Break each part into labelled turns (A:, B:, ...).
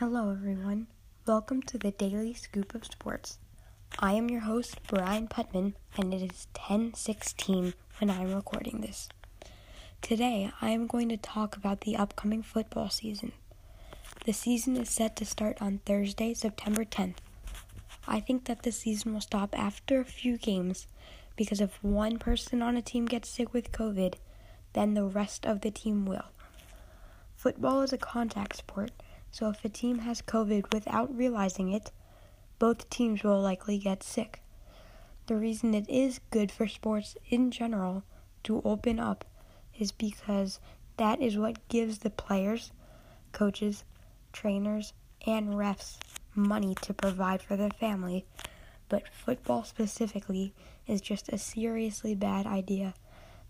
A: Hello, everyone. Welcome to the Daily Scoop of Sports. I am your host, Brian Putman, and it is 10:16 when I am recording this. Today, I am going to talk about the upcoming football season. The season is set to start on Thursday, September 10th. I think that the season will stop after a few games because if one person on a team gets sick with COVID, then the rest of the team will. Football is a contact sport so if a team has COVID without realizing it, both teams will likely get sick. The reason it is good for sports in general to open up is because that is what gives the players, coaches, trainers, and refs money to provide for their family. But football specifically is just a seriously bad idea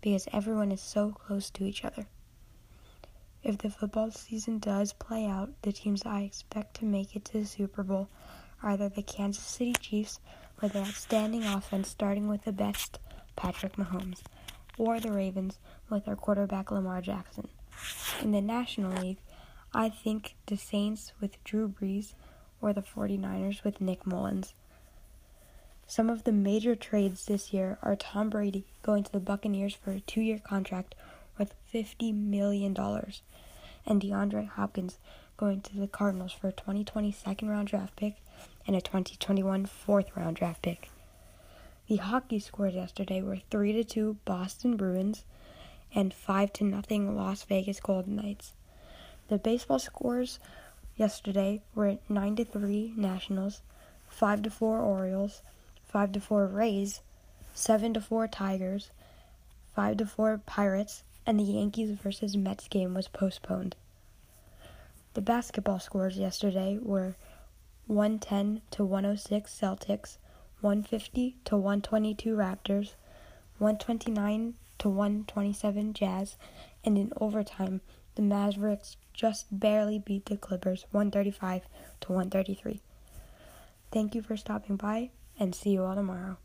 A: because everyone is so close to each other. If the football season does play out, the teams I expect to make it to the Super Bowl are either the Kansas City Chiefs, with their outstanding offense starting with the best, Patrick Mahomes, or the Ravens, with their quarterback Lamar Jackson. In the National League, I think the Saints with Drew Brees or the 49ers with Nick Mullens. Some of the major trades this year are Tom Brady going to the Buccaneers for a two year contract worth $50 million, and DeAndre Hopkins going to the Cardinals for a 2020 second round draft pick and a 2021 fourth round draft pick. The hockey scores yesterday were 3 to 2 Boston Bruins and 5 to nothing Las Vegas Golden Knights. The baseball scores yesterday were 9 to 3 Nationals, 5 to 4 Orioles, 5 to 4 Rays, 7 to 4 Tigers, 5 to 4 Pirates, and the Yankees versus Mets game was postponed. The basketball scores yesterday were 110 to 106 Celtics, 150 to 122 Raptors, 129 to 127 Jazz, and in overtime, the Mavericks just barely beat the Clippers 135 to 133. Thank you for stopping by and see you all tomorrow.